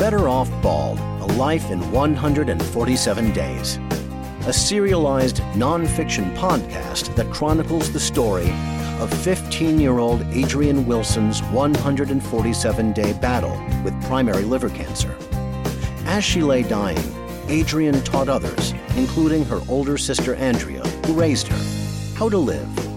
Better Off Bald A Life in 147 Days. A serialized nonfiction podcast that chronicles the story of 15 year old Adrian Wilson's 147 day battle with primary liver cancer. As she lay dying, Adrian taught others, including her older sister Andrea, who raised her, how to live.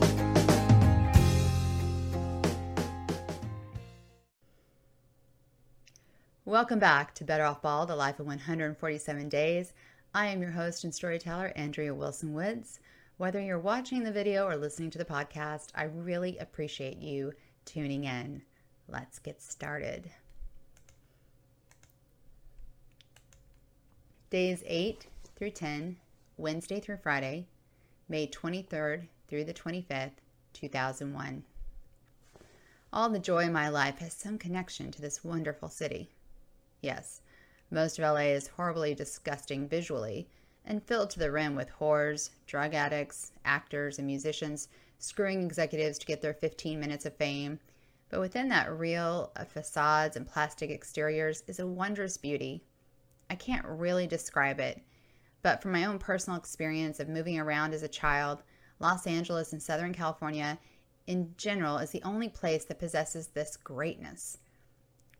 Welcome back to Better Off Bald, A Life in 147 Days. I am your host and storyteller, Andrea Wilson Woods. Whether you're watching the video or listening to the podcast, I really appreciate you tuning in. Let's get started. Days 8 through 10, Wednesday through Friday, May 23rd through the 25th, 2001. All the joy in my life has some connection to this wonderful city. Yes, most of LA is horribly disgusting visually and filled to the rim with whores, drug addicts, actors, and musicians screwing executives to get their 15 minutes of fame. But within that reel of uh, facades and plastic exteriors is a wondrous beauty I can't really describe it, but from my own personal experience of moving around as a child, Los Angeles and Southern California in general is the only place that possesses this greatness.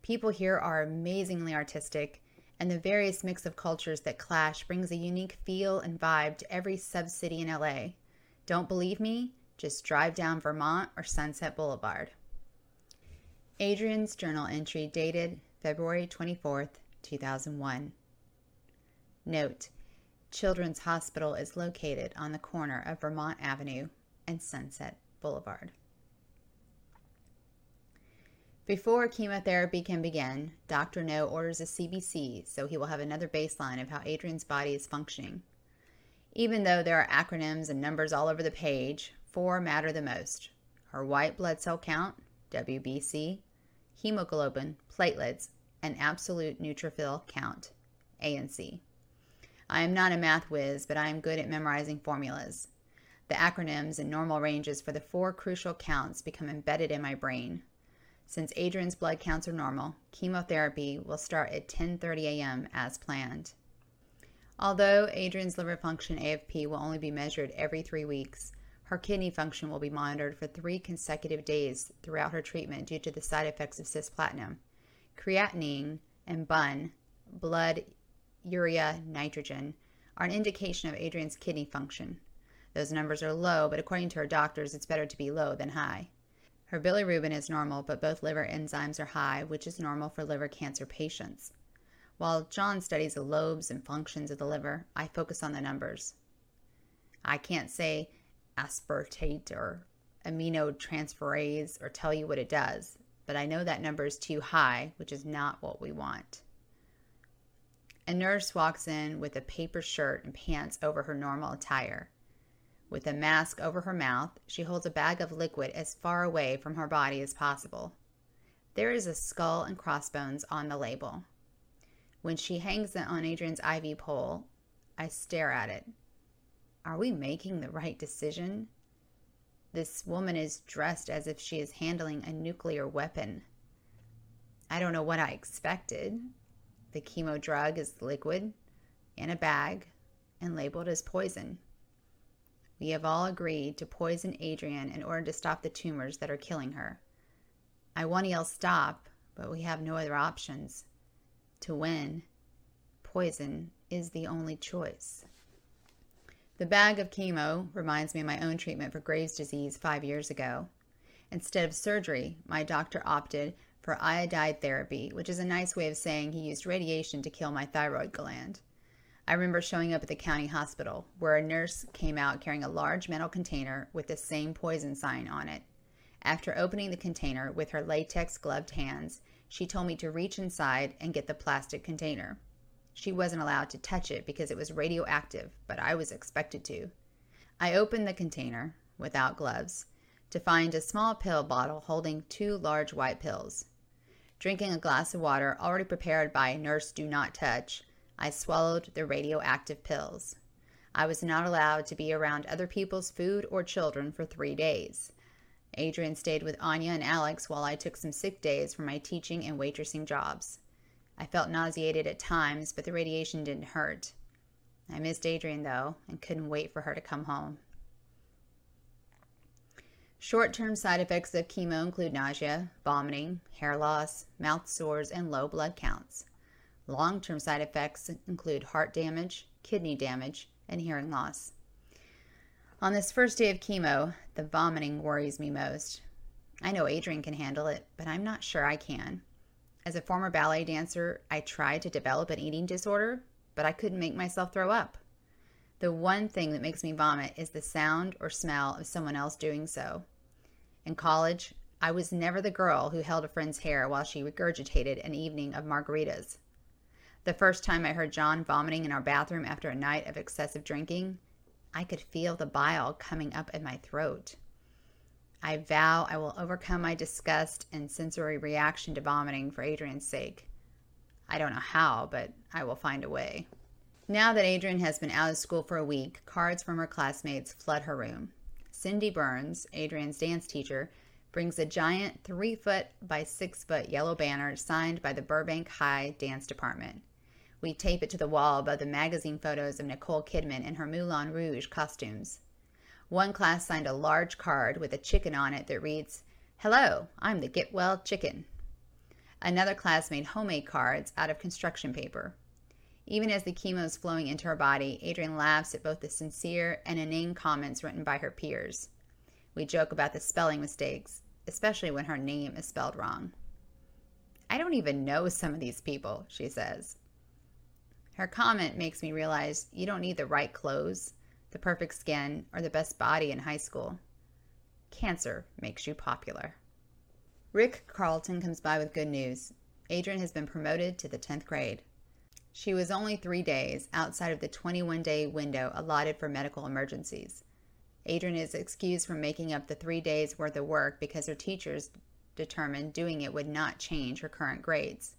People here are amazingly artistic, and the various mix of cultures that clash brings a unique feel and vibe to every sub-city in LA. Don't believe me? Just drive down Vermont or Sunset Boulevard. Adrian's journal entry dated February 24th, 2001. Note, Children's Hospital is located on the corner of Vermont Avenue and Sunset Boulevard. Before chemotherapy can begin, Dr. No orders a CBC so he will have another baseline of how Adrian's body is functioning. Even though there are acronyms and numbers all over the page, four matter the most her white blood cell count, WBC, hemoglobin, platelets, and absolute neutrophil count, ANC. I am not a math whiz, but I am good at memorizing formulas. The acronyms and normal ranges for the four crucial counts become embedded in my brain. Since Adrian's blood counts are normal, chemotherapy will start at 10:30 a.m. as planned. Although Adrian's liver function AFP will only be measured every 3 weeks, her kidney function will be monitored for 3 consecutive days throughout her treatment due to the side effects of cisplatin creatinine, and BUN, blood urea nitrogen, are an indication of Adrian's kidney function. Those numbers are low, but according to her doctors, it's better to be low than high. Her bilirubin is normal, but both liver enzymes are high, which is normal for liver cancer patients. While John studies the lobes and functions of the liver, I focus on the numbers. I can't say aspartate or aminotransferase or tell you what it does but I know that number is too high, which is not what we want. A nurse walks in with a paper shirt and pants over her normal attire. With a mask over her mouth, she holds a bag of liquid as far away from her body as possible. There is a skull and crossbones on the label. When she hangs it on Adrian's IV pole, I stare at it. Are we making the right decision? This woman is dressed as if she is handling a nuclear weapon. I don't know what I expected. The chemo drug is liquid, in a bag, and labeled as poison. We have all agreed to poison Adrian in order to stop the tumors that are killing her. I want to stop, but we have no other options. To win, poison is the only choice. The bag of chemo reminds me of my own treatment for Graves' disease five years ago. Instead of surgery, my doctor opted for iodide therapy, which is a nice way of saying he used radiation to kill my thyroid gland. I remember showing up at the county hospital where a nurse came out carrying a large metal container with the same poison sign on it. After opening the container with her latex gloved hands, she told me to reach inside and get the plastic container. She wasn't allowed to touch it because it was radioactive, but I was expected to. I opened the container, without gloves, to find a small pill bottle holding two large white pills. Drinking a glass of water already prepared by Nurse Do Not Touch, I swallowed the radioactive pills. I was not allowed to be around other people's food or children for three days. Adrian stayed with Anya and Alex while I took some sick days for my teaching and waitressing jobs. I felt nauseated at times, but the radiation didn't hurt. I missed Adrian, though, and couldn't wait for her to come home. Short term side effects of chemo include nausea, vomiting, hair loss, mouth sores, and low blood counts. Long term side effects include heart damage, kidney damage, and hearing loss. On this first day of chemo, the vomiting worries me most. I know Adrian can handle it, but I'm not sure I can. As a former ballet dancer, I tried to develop an eating disorder, but I couldn't make myself throw up. The one thing that makes me vomit is the sound or smell of someone else doing so. In college, I was never the girl who held a friend's hair while she regurgitated an evening of margaritas. The first time I heard John vomiting in our bathroom after a night of excessive drinking, I could feel the bile coming up in my throat. I vow I will overcome my disgust and sensory reaction to vomiting for Adrian's sake. I don't know how, but I will find a way. Now that Adrian has been out of school for a week, cards from her classmates flood her room. Cindy Burns, Adrian's dance teacher, brings a giant three foot by six foot yellow banner signed by the Burbank High Dance Department. We tape it to the wall above the magazine photos of Nicole Kidman in her Moulin Rouge costumes. One class signed a large card with a chicken on it that reads, Hello, I'm the Get Well Chicken. Another class made homemade cards out of construction paper. Even as the chemo is flowing into her body, Adrian laughs at both the sincere and inane comments written by her peers. We joke about the spelling mistakes, especially when her name is spelled wrong. I don't even know some of these people, she says. Her comment makes me realize you don't need the right clothes the perfect skin, or the best body in high school. Cancer makes you popular. Rick Carlton comes by with good news. Adrian has been promoted to the 10th grade. She was only three days outside of the 21 day window allotted for medical emergencies. Adrian is excused from making up the three days' worth of work because her teachers determined doing it would not change her current grades.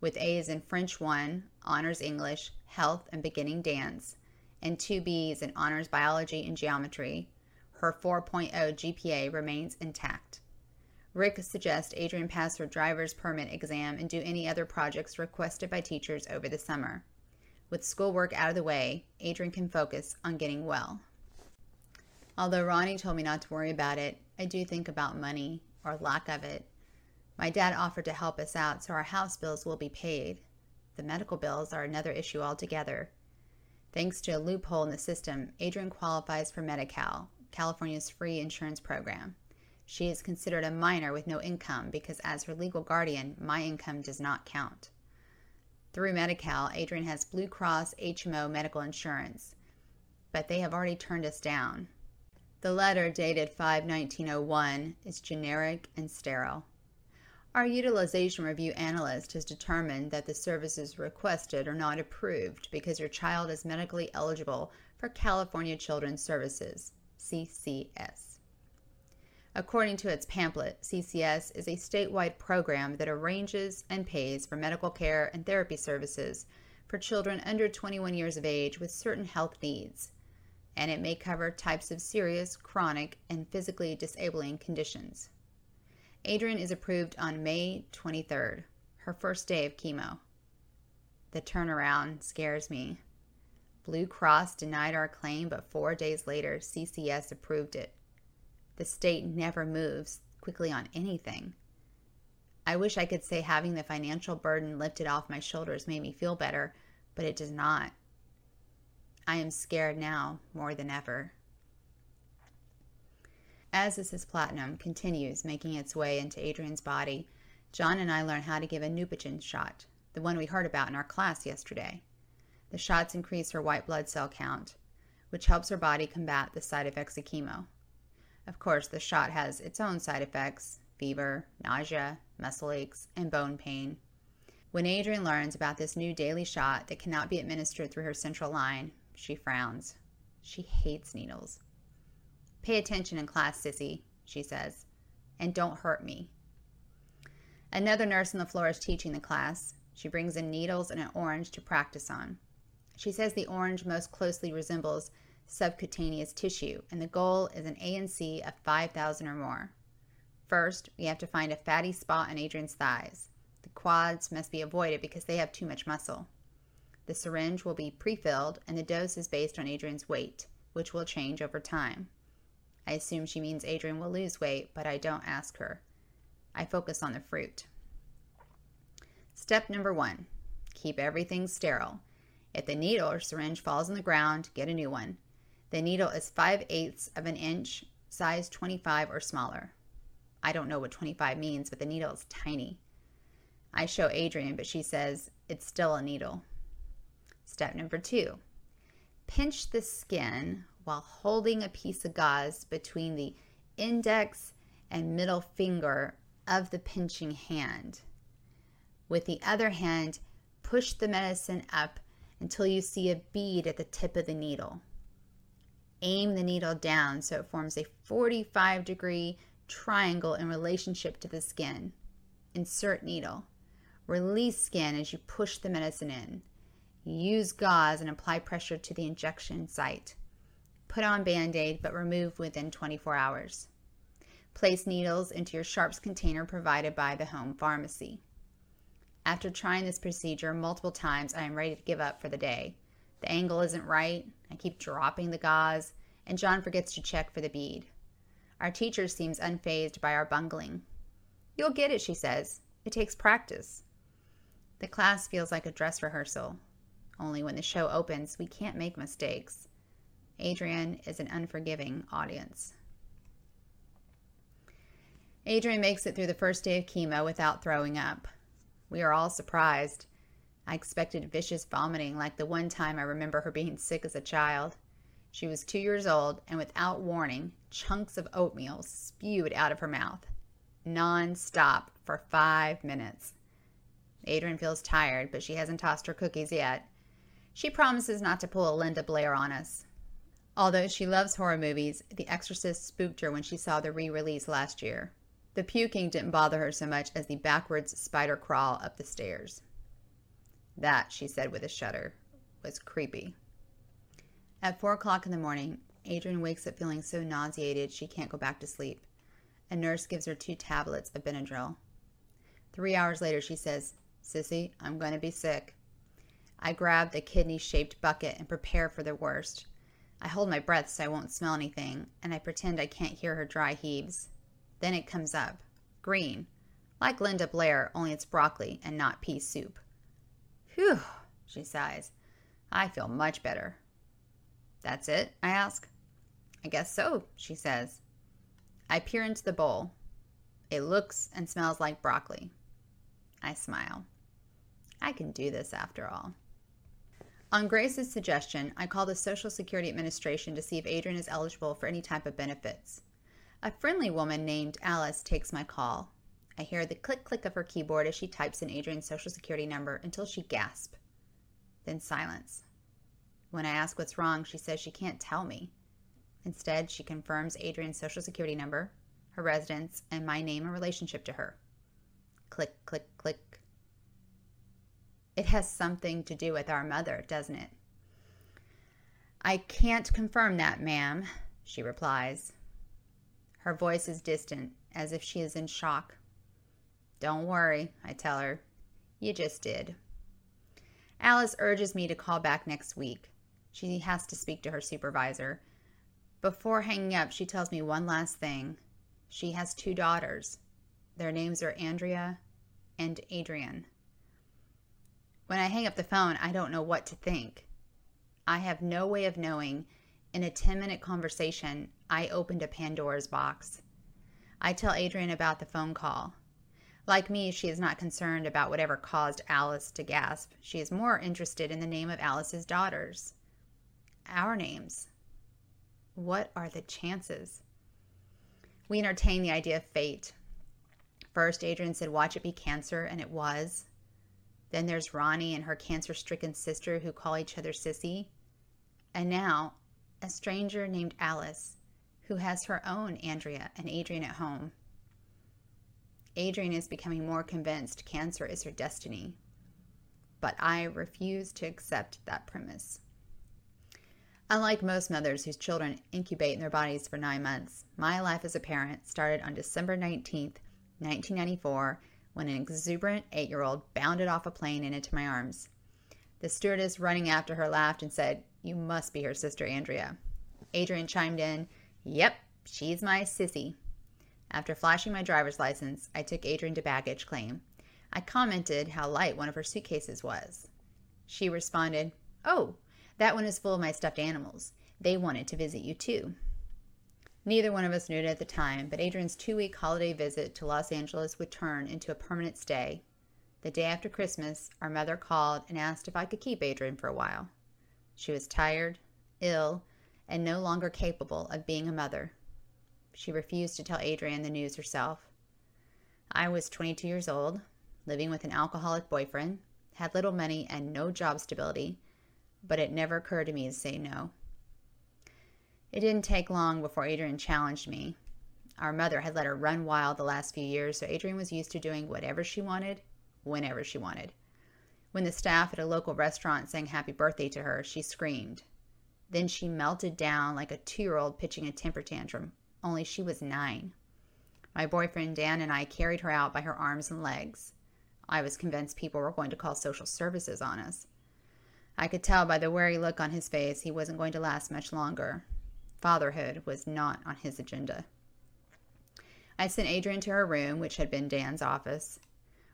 With A's in French 1, Honors English, Health, and Beginning Dance, and two Bs in honors biology and geometry. Her 4.0 GPA remains intact. Rick suggests Adrian pass her driver's permit exam and do any other projects requested by teachers over the summer. With schoolwork out of the way, Adrian can focus on getting well. Although Ronnie told me not to worry about it, I do think about money, or lack of it. My dad offered to help us out so our house bills will be paid. The medical bills are another issue altogether. Thanks to a loophole in the system, Adrian qualifies for Medi Cal, California's free insurance program. She is considered a minor with no income because, as her legal guardian, my income does not count. Through Medi Cal, Adrian has Blue Cross HMO medical insurance, but they have already turned us down. The letter, dated 5 1901, is generic and sterile. Our utilization review analyst has determined that the services requested are not approved because your child is medically eligible for California Children's Services, CCS. According to its pamphlet, CCS is a statewide program that arranges and pays for medical care and therapy services for children under 21 years of age with certain health needs, and it may cover types of serious, chronic, and physically disabling conditions. Adrian is approved on May 23rd, her first day of chemo. The turnaround scares me. Blue Cross denied our claim, but four days later, CCS approved it. The state never moves quickly on anything. I wish I could say having the financial burden lifted off my shoulders made me feel better, but it does not. I am scared now more than ever. As this is platinum continues making its way into Adrian's body, John and I learn how to give a Neupogen shot, the one we heard about in our class yesterday. The shots increase her white blood cell count, which helps her body combat the side effects of chemo. Of course, the shot has its own side effects fever, nausea, muscle aches, and bone pain. When Adrian learns about this new daily shot that cannot be administered through her central line, she frowns. She hates needles. Pay attention in class, sissy, she says, and don't hurt me. Another nurse on the floor is teaching the class. She brings in needles and an orange to practice on. She says the orange most closely resembles subcutaneous tissue, and the goal is an ANC of 5,000 or more. First, we have to find a fatty spot on Adrian's thighs. The quads must be avoided because they have too much muscle. The syringe will be pre filled, and the dose is based on Adrian's weight, which will change over time. I assume she means Adrian will lose weight, but I don't ask her. I focus on the fruit. Step number one keep everything sterile. If the needle or syringe falls on the ground, get a new one. The needle is 5 eighths of an inch, size 25 or smaller. I don't know what 25 means, but the needle is tiny. I show Adrian, but she says it's still a needle. Step number two pinch the skin while holding a piece of gauze between the index and middle finger of the pinching hand. With the other hand, push the medicine up until you see a bead at the tip of the needle. Aim the needle down so it forms a 45 degree triangle in relationship to the skin. Insert needle. Release skin as you push the medicine in. Use gauze and apply pressure to the injection site. Put on band aid but remove within 24 hours. Place needles into your sharps container provided by the home pharmacy. After trying this procedure multiple times, I am ready to give up for the day. The angle isn't right, I keep dropping the gauze, and John forgets to check for the bead. Our teacher seems unfazed by our bungling. You'll get it, she says. It takes practice. The class feels like a dress rehearsal. Only when the show opens, we can't make mistakes. Adrian is an unforgiving audience. Adrian makes it through the first day of chemo without throwing up. We are all surprised. I expected vicious vomiting like the one time I remember her being sick as a child. She was two years old, and without warning, chunks of oatmeal spewed out of her mouth, non stop for five minutes. Adrian feels tired, but she hasn't tossed her cookies yet. She promises not to pull a Linda Blair on us. Although she loves horror movies, The Exorcist spooked her when she saw the re release last year. The puking didn't bother her so much as the backwards spider crawl up the stairs. That, she said with a shudder, was creepy. At four o'clock in the morning, Adrian wakes up feeling so nauseated she can't go back to sleep. A nurse gives her two tablets of Benadryl. Three hours later, she says, Sissy, I'm going to be sick. I grab the kidney shaped bucket and prepare for the worst. I hold my breath so I won't smell anything, and I pretend I can't hear her dry heaves. Then it comes up green, like Linda Blair, only it's broccoli and not pea soup. Whew, she sighs. I feel much better. That's it? I ask. I guess so, she says. I peer into the bowl. It looks and smells like broccoli. I smile. I can do this after all. On Grace's suggestion, I call the Social Security Administration to see if Adrian is eligible for any type of benefits. A friendly woman named Alice takes my call. I hear the click click of her keyboard as she types in Adrian's Social Security number until she gasps. Then silence. When I ask what's wrong, she says she can't tell me. Instead, she confirms Adrian's Social Security number, her residence, and my name and relationship to her. Click, click, click. It has something to do with our mother, doesn't it? I can't confirm that, ma'am, she replies. Her voice is distant, as if she is in shock. Don't worry, I tell her. You just did. Alice urges me to call back next week. She has to speak to her supervisor. Before hanging up, she tells me one last thing. She has two daughters. Their names are Andrea and Adrian. When I hang up the phone, I don't know what to think. I have no way of knowing. In a 10 minute conversation, I opened a Pandora's box. I tell Adrian about the phone call. Like me, she is not concerned about whatever caused Alice to gasp. She is more interested in the name of Alice's daughters. Our names. What are the chances? We entertain the idea of fate. First, Adrian said, Watch it be cancer, and it was. Then there's Ronnie and her cancer stricken sister who call each other Sissy. And now, a stranger named Alice who has her own Andrea and Adrian at home. Adrian is becoming more convinced cancer is her destiny, but I refuse to accept that premise. Unlike most mothers whose children incubate in their bodies for nine months, my life as a parent started on December 19th, 1994, when an exuberant eight year old bounded off a plane and into my arms. The stewardess running after her laughed and said, You must be her sister, Andrea. Adrian chimed in, Yep, she's my sissy. After flashing my driver's license, I took Adrian to baggage claim. I commented how light one of her suitcases was. She responded, Oh, that one is full of my stuffed animals. They wanted to visit you too. Neither one of us knew it at the time, but Adrian's two week holiday visit to Los Angeles would turn into a permanent stay. The day after Christmas, our mother called and asked if I could keep Adrian for a while. She was tired, ill, and no longer capable of being a mother. She refused to tell Adrian the news herself. I was 22 years old, living with an alcoholic boyfriend, had little money and no job stability, but it never occurred to me to say no. It didn't take long before Adrian challenged me. Our mother had let her run wild the last few years, so Adrian was used to doing whatever she wanted whenever she wanted. When the staff at a local restaurant sang happy birthday to her, she screamed. Then she melted down like a two year old pitching a temper tantrum, only she was nine. My boyfriend Dan and I carried her out by her arms and legs. I was convinced people were going to call social services on us. I could tell by the wary look on his face he wasn't going to last much longer. Fatherhood was not on his agenda. I sent Adrian to her room, which had been Dan's office.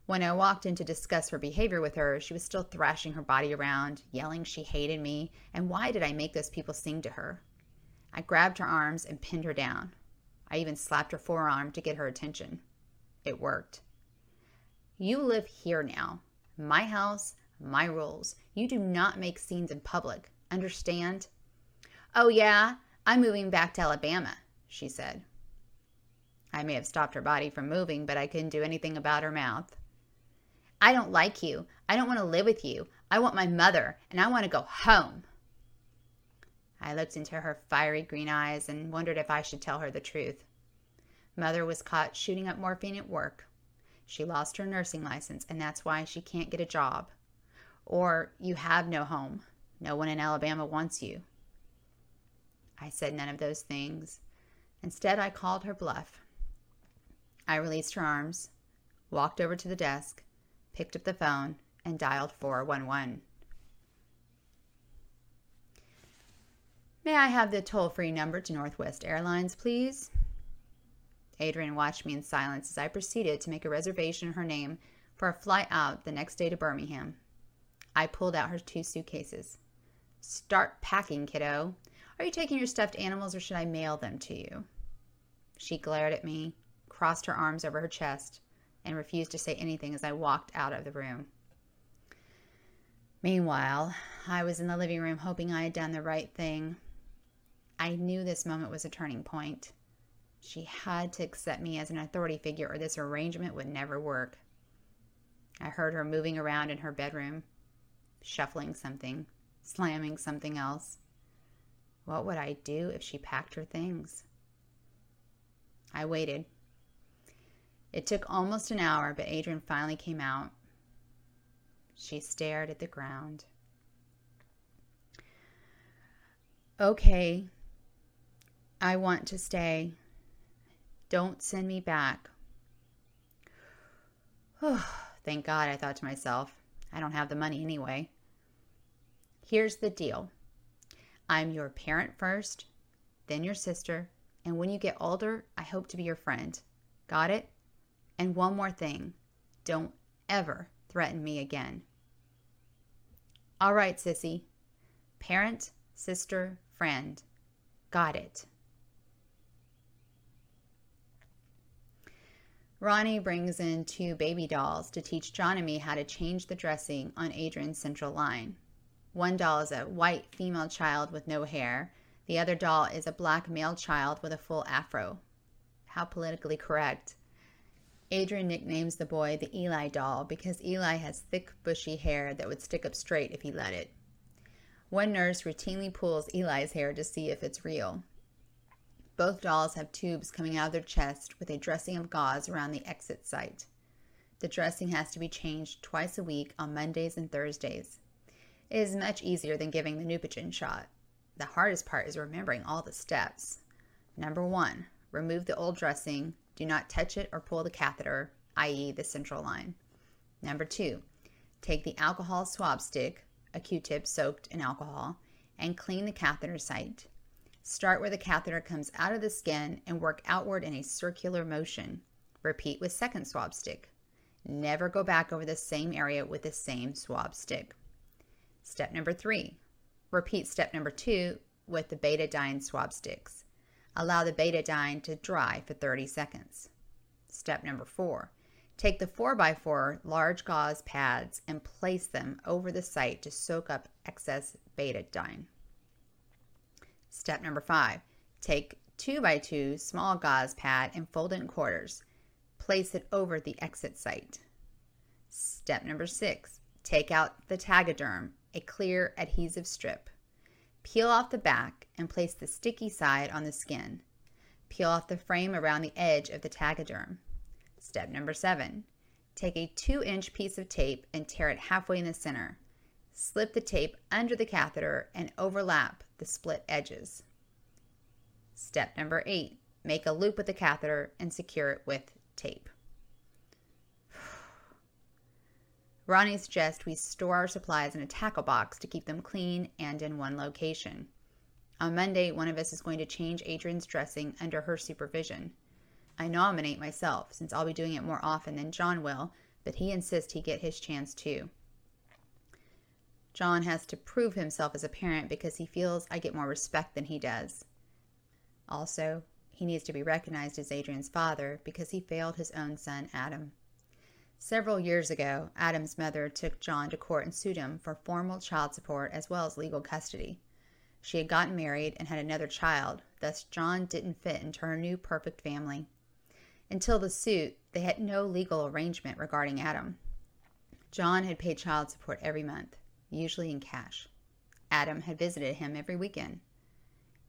When I walked in to discuss her behavior with her, she was still thrashing her body around, yelling she hated me, and why did I make those people sing to her? I grabbed her arms and pinned her down. I even slapped her forearm to get her attention. It worked. You live here now. My house, my rules. You do not make scenes in public. Understand? Oh, yeah, I'm moving back to Alabama, she said. I may have stopped her body from moving, but I couldn't do anything about her mouth. I don't like you. I don't want to live with you. I want my mother, and I want to go home. I looked into her fiery green eyes and wondered if I should tell her the truth. Mother was caught shooting up morphine at work. She lost her nursing license, and that's why she can't get a job. Or you have no home. No one in Alabama wants you. I said none of those things. Instead, I called her bluff. I released her arms, walked over to the desk, picked up the phone, and dialed 411. May I have the toll free number to Northwest Airlines, please? Adrian watched me in silence as I proceeded to make a reservation in her name for a flight out the next day to Birmingham. I pulled out her two suitcases. Start packing, kiddo. Are you taking your stuffed animals or should I mail them to you? She glared at me, crossed her arms over her chest, and refused to say anything as I walked out of the room. Meanwhile, I was in the living room hoping I had done the right thing. I knew this moment was a turning point. She had to accept me as an authority figure, or this arrangement would never work. I heard her moving around in her bedroom, shuffling something, slamming something else. What would I do if she packed her things? I waited, it took almost an hour, but Adrian finally came out. She stared at the ground. Okay, I want to stay. Don't send me back. Thank God, I thought to myself. I don't have the money anyway. Here's the deal I'm your parent first, then your sister, and when you get older, I hope to be your friend. Got it? And one more thing don't ever threaten me again. All right, sissy. Parent, sister, friend. Got it. Ronnie brings in two baby dolls to teach John and me how to change the dressing on Adrian's central line. One doll is a white female child with no hair. The other doll is a black male child with a full afro. How politically correct. Adrian nicknames the boy the Eli doll because Eli has thick, bushy hair that would stick up straight if he let it. One nurse routinely pulls Eli's hair to see if it's real. Both dolls have tubes coming out of their chest with a dressing of gauze around the exit site. The dressing has to be changed twice a week on Mondays and Thursdays. Is much easier than giving the Neupogen shot. The hardest part is remembering all the steps. Number one, remove the old dressing, do not touch it or pull the catheter i.e., the central line. Number two, take the alcohol swab stick, a q tip soaked in alcohol, and clean the catheter site. Start where the catheter comes out of the skin and work outward in a circular motion. Repeat with second swab stick. Never go back over the same area with the same swab stick. Step number three. Repeat step number two with the betadine swab sticks. Allow the betadine to dry for 30 seconds. Step number four. Take the 4x4 large gauze pads and place them over the site to soak up excess betadine. Step number five. Take 2x2 small gauze pad and fold it in quarters. Place it over the exit site. Step number six. Take out the Tegaderm, a clear adhesive strip. Peel off the back and place the sticky side on the skin. Peel off the frame around the edge of the Tegaderm. Step number seven. Take a 2 inch piece of tape and tear it halfway in the center. Slip the tape under the catheter and overlap the split edges. Step number eight. Make a loop with the catheter and secure it with tape. Ronnie suggests we store our supplies in a tackle box to keep them clean and in one location. On Monday, one of us is going to change Adrian's dressing under her supervision. I nominate myself, since I'll be doing it more often than John will, but he insists he get his chance too. John has to prove himself as a parent because he feels I get more respect than he does. Also, he needs to be recognized as Adrian's father because he failed his own son, Adam. Several years ago, Adam's mother took John to court and sued him for formal child support as well as legal custody. She had gotten married and had another child, thus, John didn't fit into her new perfect family. Until the suit, they had no legal arrangement regarding Adam. John had paid child support every month usually in cash. Adam had visited him every weekend.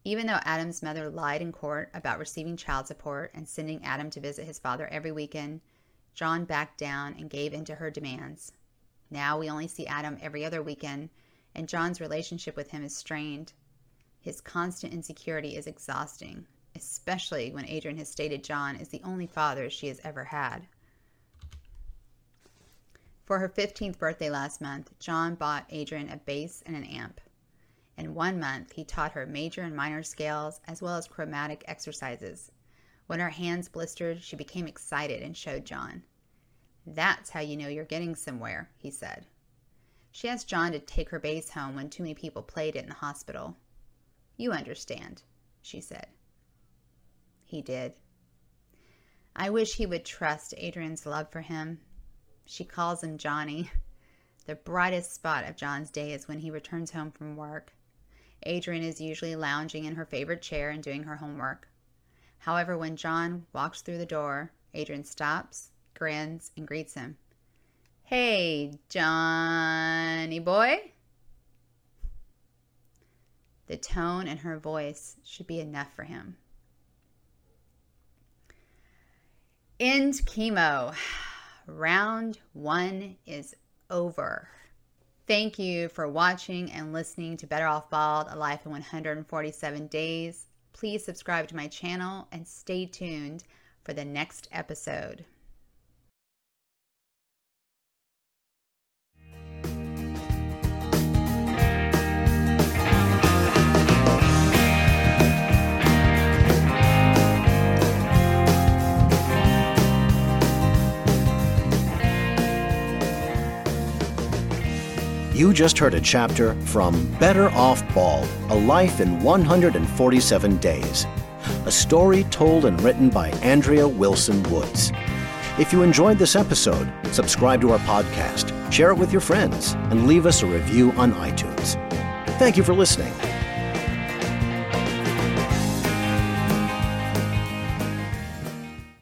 Even though Adam's mother lied in court about receiving child support and sending Adam to visit his father every weekend, John backed down and gave in to her demands. Now we only see Adam every other weekend, and John's relationship with him is strained. His constant insecurity is exhausting, especially when Adrian has stated John is the only father she has ever had. For her 15th birthday last month, John bought Adrian a bass and an amp. In one month, he taught her major and minor scales as well as chromatic exercises. When her hands blistered, she became excited and showed John. That's how you know you're getting somewhere, he said. She asked John to take her bass home when too many people played it in the hospital. You understand, she said. He did. I wish he would trust Adrian's love for him she calls him Johnny. The brightest spot of John's day is when he returns home from work. Adrian is usually lounging in her favorite chair and doing her homework. However, when John walks through the door, Adrian stops, grins, and greets him. Hey, Johnny boy. The tone in her voice should be enough for him. End chemo round one is over. Thank you for watching and listening to Better Off Bald, A Life in 147 Days. Please subscribe to my channel and stay tuned for the next episode. You just heard a chapter from Better Off Bald A Life in 147 Days, a story told and written by Andrea Wilson Woods. If you enjoyed this episode, subscribe to our podcast, share it with your friends, and leave us a review on iTunes. Thank you for listening.